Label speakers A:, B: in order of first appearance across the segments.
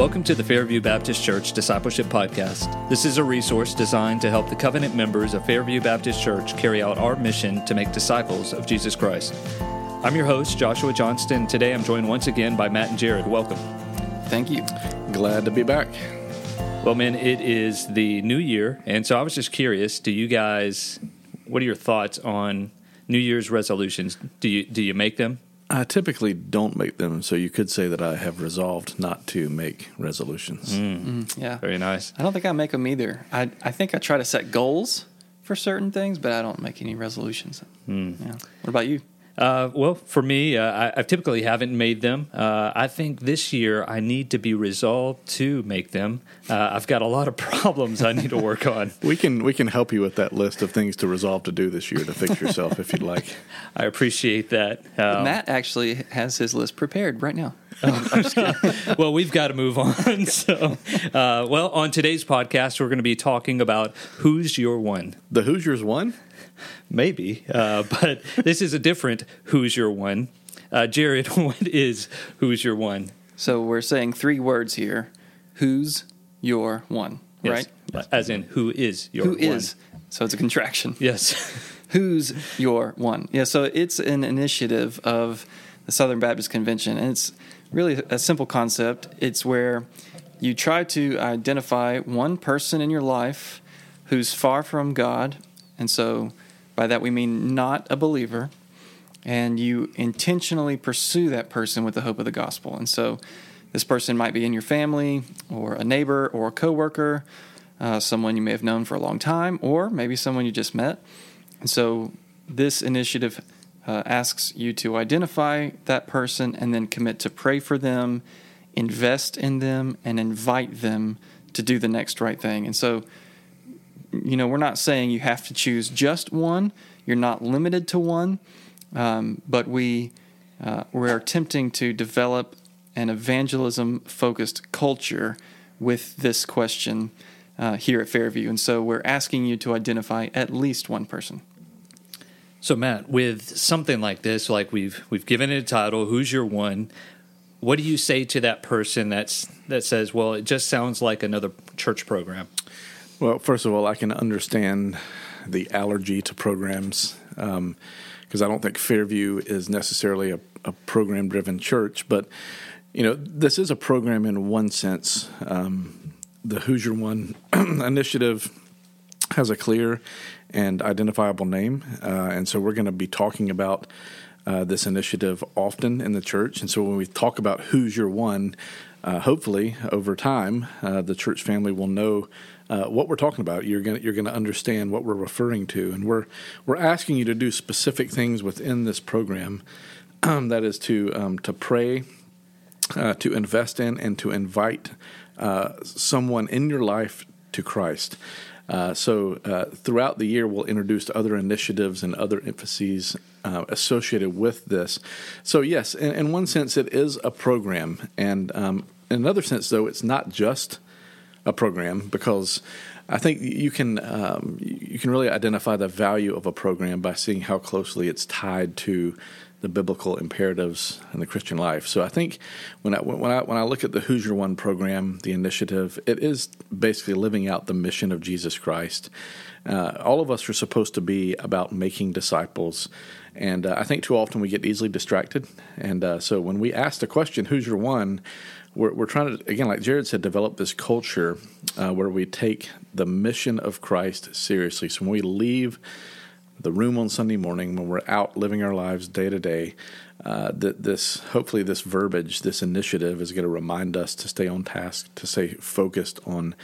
A: Welcome to the Fairview Baptist Church Discipleship Podcast. This is a resource designed to help the covenant members of Fairview Baptist Church carry out our mission to make disciples of Jesus Christ. I'm your host, Joshua Johnston. Today I'm joined once again by Matt and Jared. Welcome.
B: Thank you.
C: Glad to be back.
A: Well, man, it is the new year. And so I was just curious do you guys, what are your thoughts on New Year's resolutions? Do you, do you make them?
C: I typically don't make them, so you could say that I have resolved not to make resolutions.
B: Mm, yeah.
A: Very nice.
B: I don't think I make them either. I, I think I try to set goals for certain things, but I don't make any resolutions.
A: Hmm.
B: Yeah. What about you?
A: Uh, well, for me, uh, I, I typically haven't made them. Uh, I think this year I need to be resolved to make them. Uh, I've got a lot of problems I need to work on.
C: We can we can help you with that list of things to resolve to do this year to fix yourself if you'd like.
A: I appreciate that. Um,
B: Matt actually has his list prepared right now.
A: well, we've got to move on. So, uh, well, on today's podcast, we're going to be talking about who's your one.
C: The Hoosiers won.
A: Maybe, uh, but this is a different who's your one. Uh, Jared, what is who's your one?
B: So we're saying three words here. Who's your one?
A: Yes.
B: Right?
A: As in, who is your
B: Who
A: one?
B: is? So it's a contraction.
A: Yes.
B: Who's your one? Yeah, so it's an initiative of the Southern Baptist Convention, and it's really a simple concept. It's where you try to identify one person in your life who's far from God, and so by that we mean not a believer, and you intentionally pursue that person with the hope of the gospel. And so this person might be in your family, or a neighbor, or a coworker, uh, someone you may have known for a long time, or maybe someone you just met. And so this initiative uh, asks you to identify that person and then commit to pray for them, invest in them, and invite them to do the next right thing. And so, you know, we're not saying you have to choose just one. You're not limited to one, um, but we uh, we're attempting to develop an evangelism focused culture with this question uh, here at Fairview. And so we're asking you to identify at least one person.
A: So Matt, with something like this, like we've we've given it a title, who's your one? What do you say to that person that's that says, "Well, it just sounds like another church program"?
C: Well, first of all, I can understand the allergy to programs because um, I don't think Fairview is necessarily a, a program-driven church, but you know, this is a program in one sense. Um, the Who's Your One initiative has a clear and identifiable name. Uh, and so we're going to be talking about uh, this initiative often in the church. And so when we talk about who's your one, uh, hopefully over time, uh, the church family will know. Uh, what we're talking about, you're gonna you're gonna understand what we're referring to, and we're we're asking you to do specific things within this program. Um, that is to um, to pray, uh, to invest in, and to invite someone in your life to Christ. Uh, so uh, throughout the year, we'll introduce other initiatives and other emphases uh, associated with this. So yes, in, in, one sense, it is a program, and um, in another sense, though, it's not just a program because I think you can um, you can really identify the value of a program by seeing how closely it's tied to the biblical imperatives in the Christian life. So I think when I when I when I look at the Who's Your One program, the initiative, it is basically living out the mission of Jesus Christ. Uh, all of us are supposed to be about making disciples, and uh, I think too often we get easily distracted. And uh, so when we ask the question, "Who's your one?" We're, we're trying to again, like Jared said, develop this culture uh, where we take the mission of Christ seriously. So when we leave the room on Sunday morning when we're out living our lives day to day. Uh, that this hopefully this verbiage, this initiative is going to remind us to stay on task, to stay focused on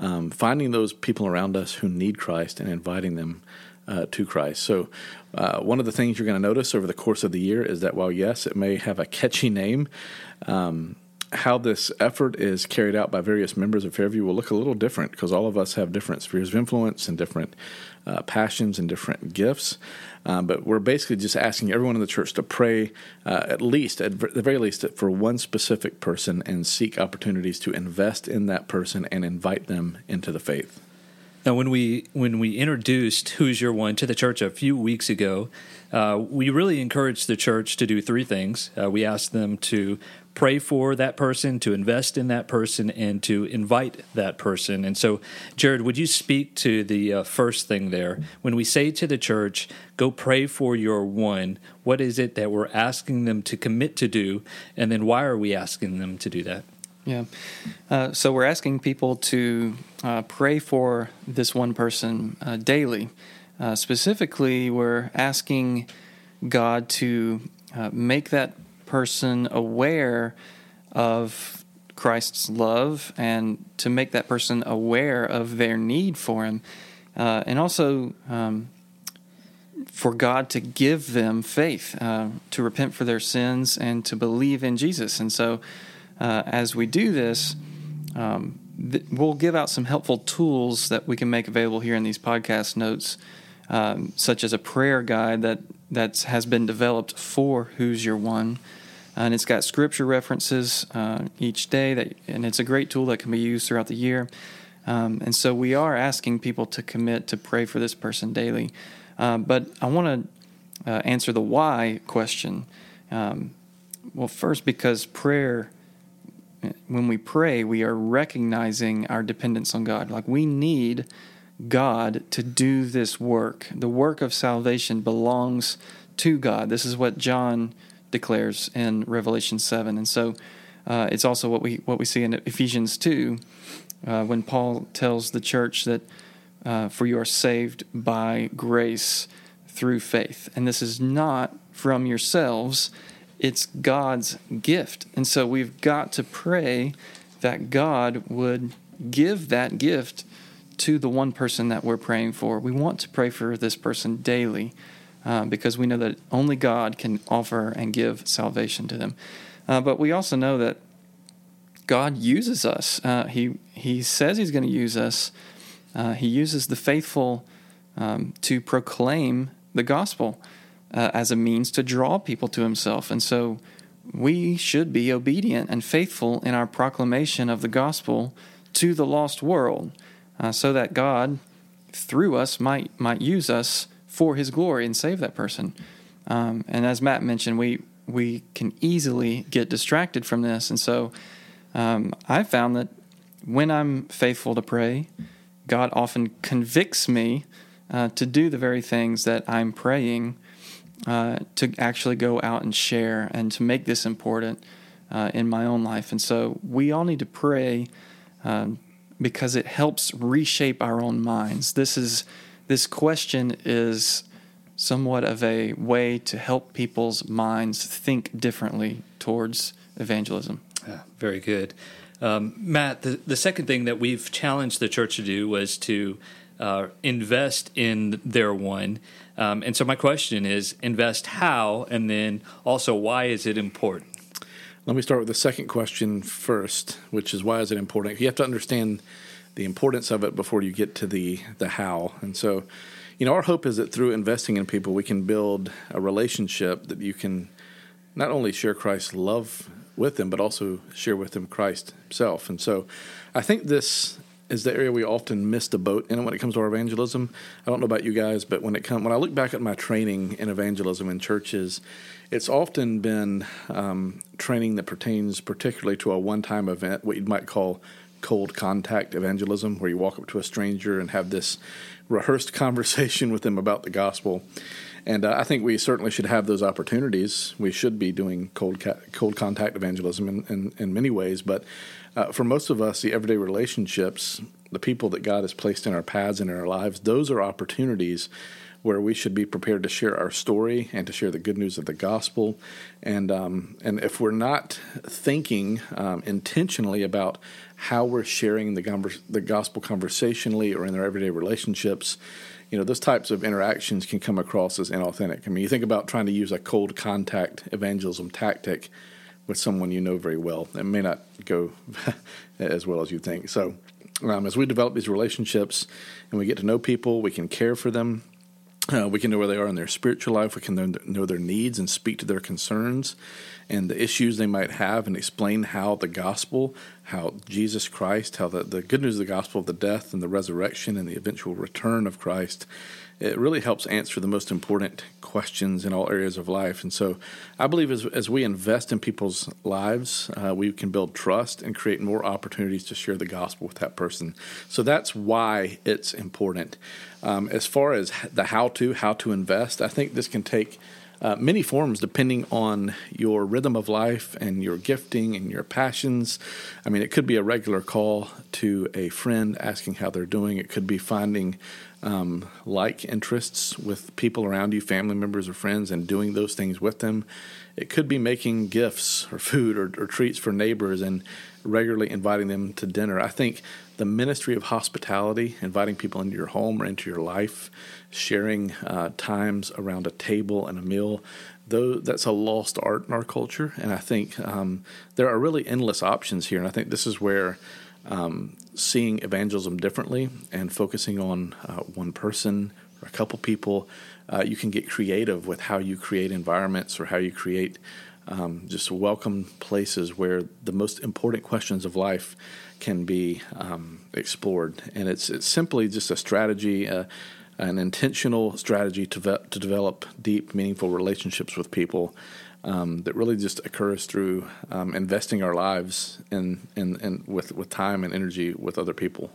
C: um, finding those people around us who need Christ and inviting them uh, to Christ. So, uh, one of the things you're going to notice over the course of the year is that while yes, it may have a catchy name. Um, how this effort is carried out by various members of Fairview will look a little different because all of us have different spheres of influence and different uh, passions and different gifts. Uh, but we're basically just asking everyone in the church to pray, uh, at least, at the very least, for one specific person and seek opportunities to invest in that person and invite them into the faith.
A: Now, when we when we introduced "Who's Your One" to the church a few weeks ago, uh, we really encouraged the church to do three things. Uh, we asked them to pray for that person, to invest in that person, and to invite that person. And so, Jared, would you speak to the uh, first thing there? When we say to the church, go pray for your one, what is it that we're asking them to commit to do? And then why are we asking them to do that?
B: Yeah. Uh, so we're asking people to uh, pray for this one person uh, daily. Uh, specifically, we're asking God to uh, make that person aware of Christ's love and to make that person aware of their need for Him. Uh, and also um, for God to give them faith, uh, to repent for their sins and to believe in Jesus. And so, uh, as we do this, um, th- we'll give out some helpful tools that we can make available here in these podcast notes, um, such as a prayer guide that that has been developed for Who's Your One and it's got scripture references uh, each day that, and it's a great tool that can be used throughout the year. Um, and so we are asking people to commit to pray for this person daily. Um, but I want to uh, answer the why question. Um, well, first, because prayer, when we pray, we are recognizing our dependence on God. Like we need God to do this work. The work of salvation belongs to God. This is what John declares in Revelation 7. And so uh, it's also what we, what we see in Ephesians 2 uh, when Paul tells the church that uh, for you are saved by grace through faith. And this is not from yourselves, it's God's gift. And so we've got to pray that God would give that gift to the one person that we're praying for. We want to pray for this person daily uh, because we know that only God can offer and give salvation to them. Uh, but we also know that God uses us. Uh, he He says He's going to use us. Uh, he uses the faithful um, to proclaim the gospel uh, as a means to draw people to Himself, and so we should be obedient and faithful in our proclamation of the gospel to the lost world, uh, so that God, through us, might might use us for His glory and save that person. Um, and as Matt mentioned, we we can easily get distracted from this, and so um, I found that when I'm faithful to pray, God often convicts me uh, to do the very things that I'm praying uh, to actually go out and share and to make this important uh, in my own life. And so we all need to pray um, because it helps reshape our own minds. This is this question is somewhat of a way to help people's minds think differently towards evangelism.
A: Yeah, very good. Um, Matt, the, the second thing that we've challenged the church to do was to uh, invest in their one. Um, and so my question is invest how, and then also why is it important?
C: Let me start with the second question first, which is why is it important? You have to understand the importance of it before you get to the the how. And so, you know, our hope is that through investing in people, we can build a relationship that you can not only share Christ's love with them, but also share with them Christ Himself. And so, I think this is the area we often miss the boat in when it comes to our evangelism. I don't know about you guys, but when it come when I look back at my training in evangelism in churches, it's often been um, training that pertains particularly to a one-time event, what you might call cold contact evangelism, where you walk up to a stranger and have this rehearsed conversation with them about the gospel. And uh, I think we certainly should have those opportunities. We should be doing cold ca- cold contact evangelism in, in, in many ways. But uh, for most of us, the everyday relationships, the people that God has placed in our paths and in our lives, those are opportunities where we should be prepared to share our story and to share the good news of the gospel. And um, and if we're not thinking um, intentionally about how we're sharing the, the gospel conversationally or in their everyday relationships, you know, those types of interactions can come across as inauthentic. I mean, you think about trying to use a cold contact evangelism tactic with someone you know very well. It may not go as well as you think. So, um, as we develop these relationships and we get to know people, we can care for them. Uh, we can know where they are in their spiritual life. We can know their needs and speak to their concerns and the issues they might have and explain how the gospel how Jesus Christ, how the, the good news of the gospel of the death and the resurrection and the eventual return of Christ, it really helps answer the most important questions in all areas of life. And so I believe as, as we invest in people's lives, uh, we can build trust and create more opportunities to share the gospel with that person. So that's why it's important. Um, as far as the how to, how to invest, I think this can take uh, many forms depending on your rhythm of life and your gifting and your passions. I mean, it could be a regular call to a friend asking how they're doing, it could be finding um, like interests with people around you, family members or friends, and doing those things with them. It could be making gifts or food or, or treats for neighbors and regularly inviting them to dinner. I think the ministry of hospitality, inviting people into your home or into your life, sharing uh, times around a table and a meal, though that's a lost art in our culture. And I think um, there are really endless options here. And I think this is where um, seeing evangelism differently and focusing on uh, one person or a couple people, uh, you can get creative with how you create environments or how you create um, just welcome places where the most important questions of life can be um, explored. And it's it's simply just a strategy, uh, an intentional strategy to ve- to develop deep, meaningful relationships with people. Um, that really just occurs through um, investing our lives in, in, in, with with time and energy with other people.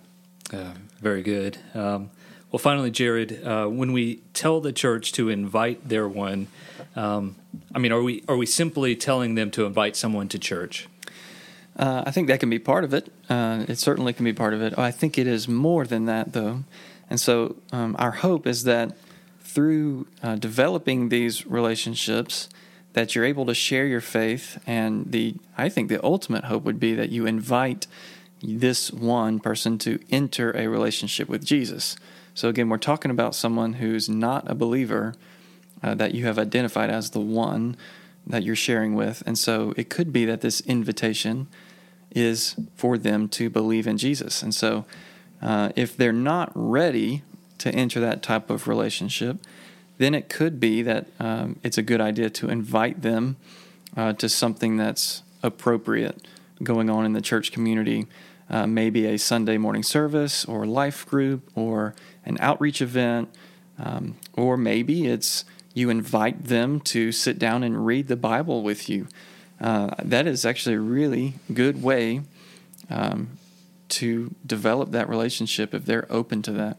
A: Uh, very good. Um, well, finally, Jared, uh, when we tell the church to invite their one, um, I mean, are we are we simply telling them to invite someone to church?
B: Uh, I think that can be part of it. Uh, it certainly can be part of it. I think it is more than that, though. And so, um, our hope is that through uh, developing these relationships, that you're able to share your faith. And the I think the ultimate hope would be that you invite this one person to enter a relationship with Jesus. So again, we're talking about someone who's not a believer uh, that you have identified as the one that you're sharing with. And so it could be that this invitation is for them to believe in Jesus. And so uh, if they're not ready to enter that type of relationship, then it could be that um, it's a good idea to invite them uh, to something that's appropriate going on in the church community. Uh, maybe a Sunday morning service or life group or an outreach event, um, or maybe it's you invite them to sit down and read the Bible with you. Uh, that is actually a really good way um, to develop that relationship if they're open to that.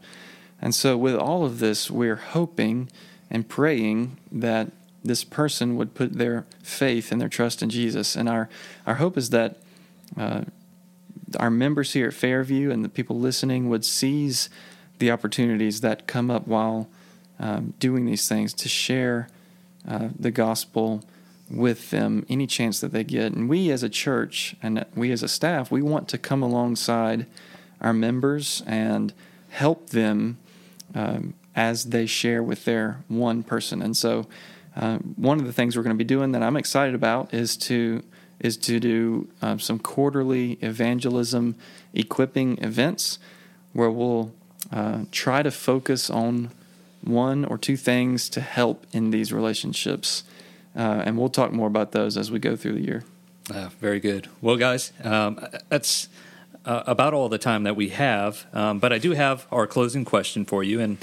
B: And so, with all of this, we're hoping and praying that this person would put their faith and their trust in Jesus. And our, our hope is that uh, our members here at Fairview and the people listening would seize the opportunities that come up while um, doing these things to share uh, the gospel with them any chance that they get. And we as a church and we as a staff, we want to come alongside our members and help them um, as they share with their one person. And so, uh, one of the things we're going to be doing that I'm excited about is to is to do um, some quarterly evangelism equipping events where we'll uh, try to focus on one or two things to help in these relationships. Uh, and we'll talk more about those as we go through the year.
A: Uh, very good. Well, guys, um, that's uh, about all the time that we have. Um, but I do have our closing question for you. And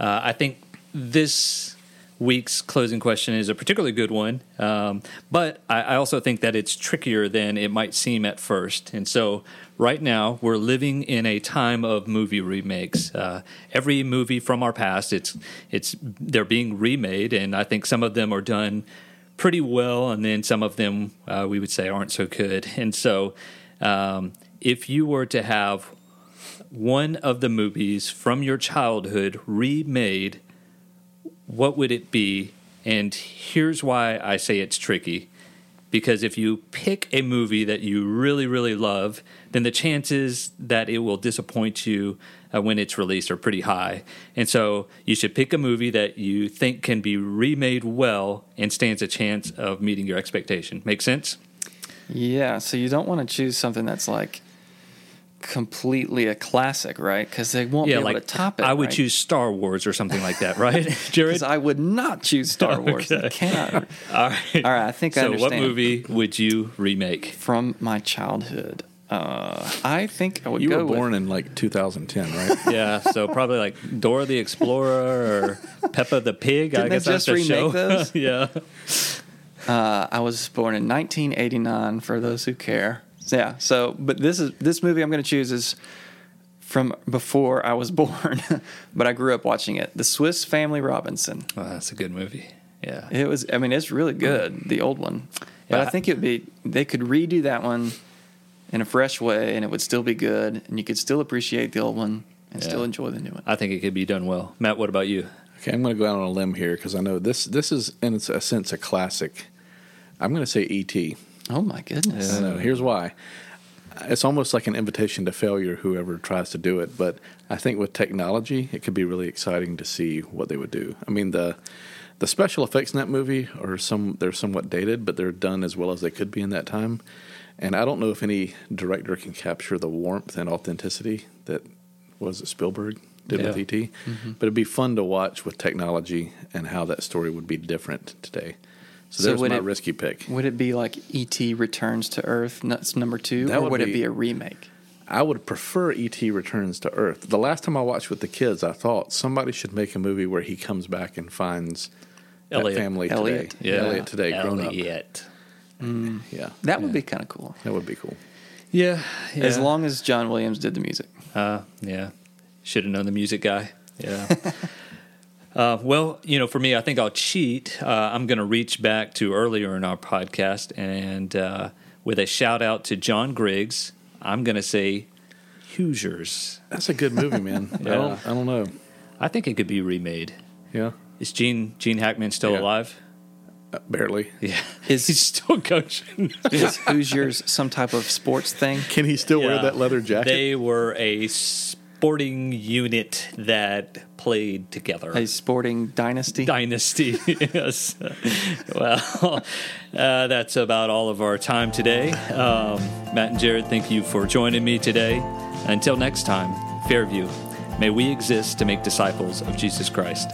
A: uh, I think this week's closing question is a particularly good one. Um, but I, I also think that it's trickier than it might seem at first. And so right now we're living in a time of movie remakes. Uh, every movie from our past, it's it's they're being remade, and I think some of them are done pretty well, and then some of them uh, we would say aren't so good. And so, um, if you were to have one of the movies from your childhood remade, what would it be? And here's why I say it's tricky because if you pick a movie that you really, really love, then the chances that it will disappoint you uh, when it's released are pretty high. And so you should pick a movie that you think can be remade well and stands a chance of meeting your expectation. Make sense?
B: Yeah. So you don't want to choose something that's like completely a classic, right? Because they won't
A: yeah,
B: be able
A: like,
B: to top it.
A: I would
B: right?
A: choose Star Wars or something like that, right, Jared?
B: Because I would not choose Star Wars.
A: Okay.
B: I cannot.
A: All right.
B: All right. I think I understand.
A: So, what movie would you remake?
B: from my childhood? Uh, I think I would
C: You
B: go
C: were born
B: with,
C: in like 2010, right?
A: Yeah, so probably like Dora the Explorer or Peppa the Pig. I
B: Didn't they
A: guess that's
B: just
A: the
B: remake
A: show.
B: those?
A: yeah.
B: Uh, I was born in 1989. For those who care, yeah. So, but this is this movie I'm going to choose is from before I was born, but I grew up watching it. The Swiss Family Robinson.
A: Oh, that's a good movie. Yeah.
B: It was. I mean, it's really good. The old one, but
A: Yeah.
B: I think it would be. They could redo that one in a fresh way, and it would still be good, and you could still appreciate the old one and
A: Yeah.
B: still enjoy the new one.
A: I think it could be done well. Matt, what about you?
C: Okay, I'm going to go out on a limb here because I know this. This is in a sense a classic. I'm going to say E.T.
B: Oh my goodness!
C: I know. Here's why. It's almost like an invitation to failure, whoever tries to do it. But I think with technology, it could be really exciting to see what they would do. I mean, the the special effects in that movie are some they're somewhat dated, but they're done as well as they could be in that time. And I don't know if any director can capture the warmth and authenticity that was it Spielberg did with
A: Yeah.
C: ET. Mm-hmm. But it'd be fun to watch with technology and how that story would be different today. So,
B: So
C: there's
B: would
C: my
B: it-
C: risky pick.
B: Would it be like E.T. Returns to Earth? That's number two,
C: That
B: or
C: would
B: would it
C: be-
B: be a remake?
C: I would prefer E.T. Returns to Earth. The last time I watched with the kids, I thought somebody should make a movie where he comes back and finds
A: Elliot.
C: that family
B: Elliot.
C: today.
A: Yeah.
C: Elliot today, grown up.
A: Elliot.
C: Yeah,
B: That would be kind of cool,
C: that would be cool.
A: Yeah, yeah.
B: as long as John Williams did the music.
A: Uh, yeah. Should have known the music guy. Yeah. uh, well, you know, for me, I think I'll cheat. Uh, I'm going to reach back to earlier in our podcast and uh, with a shout out to John Griggs, I'm going to say Hoosiers.
C: That's a good movie, man. I don't, I don't know.
A: I think it could be remade.
C: Yeah,
A: Is Gene Gene Hackman still
C: Yeah.
A: alive?
C: Uh, barely.
A: Yeah,
B: Is-
A: he's still coaching.
B: Is Hoosiers some type of sports thing?
C: Can he still wear that leather jacket?
A: They were a sporting unit that played together.
B: A sporting dynasty?
A: Dynasty. yes. well, uh, that's about all of our time today. Um, Matt and Jared, thank you for joining me today. Until next time, Fairview, may we exist to make disciples of Jesus Christ.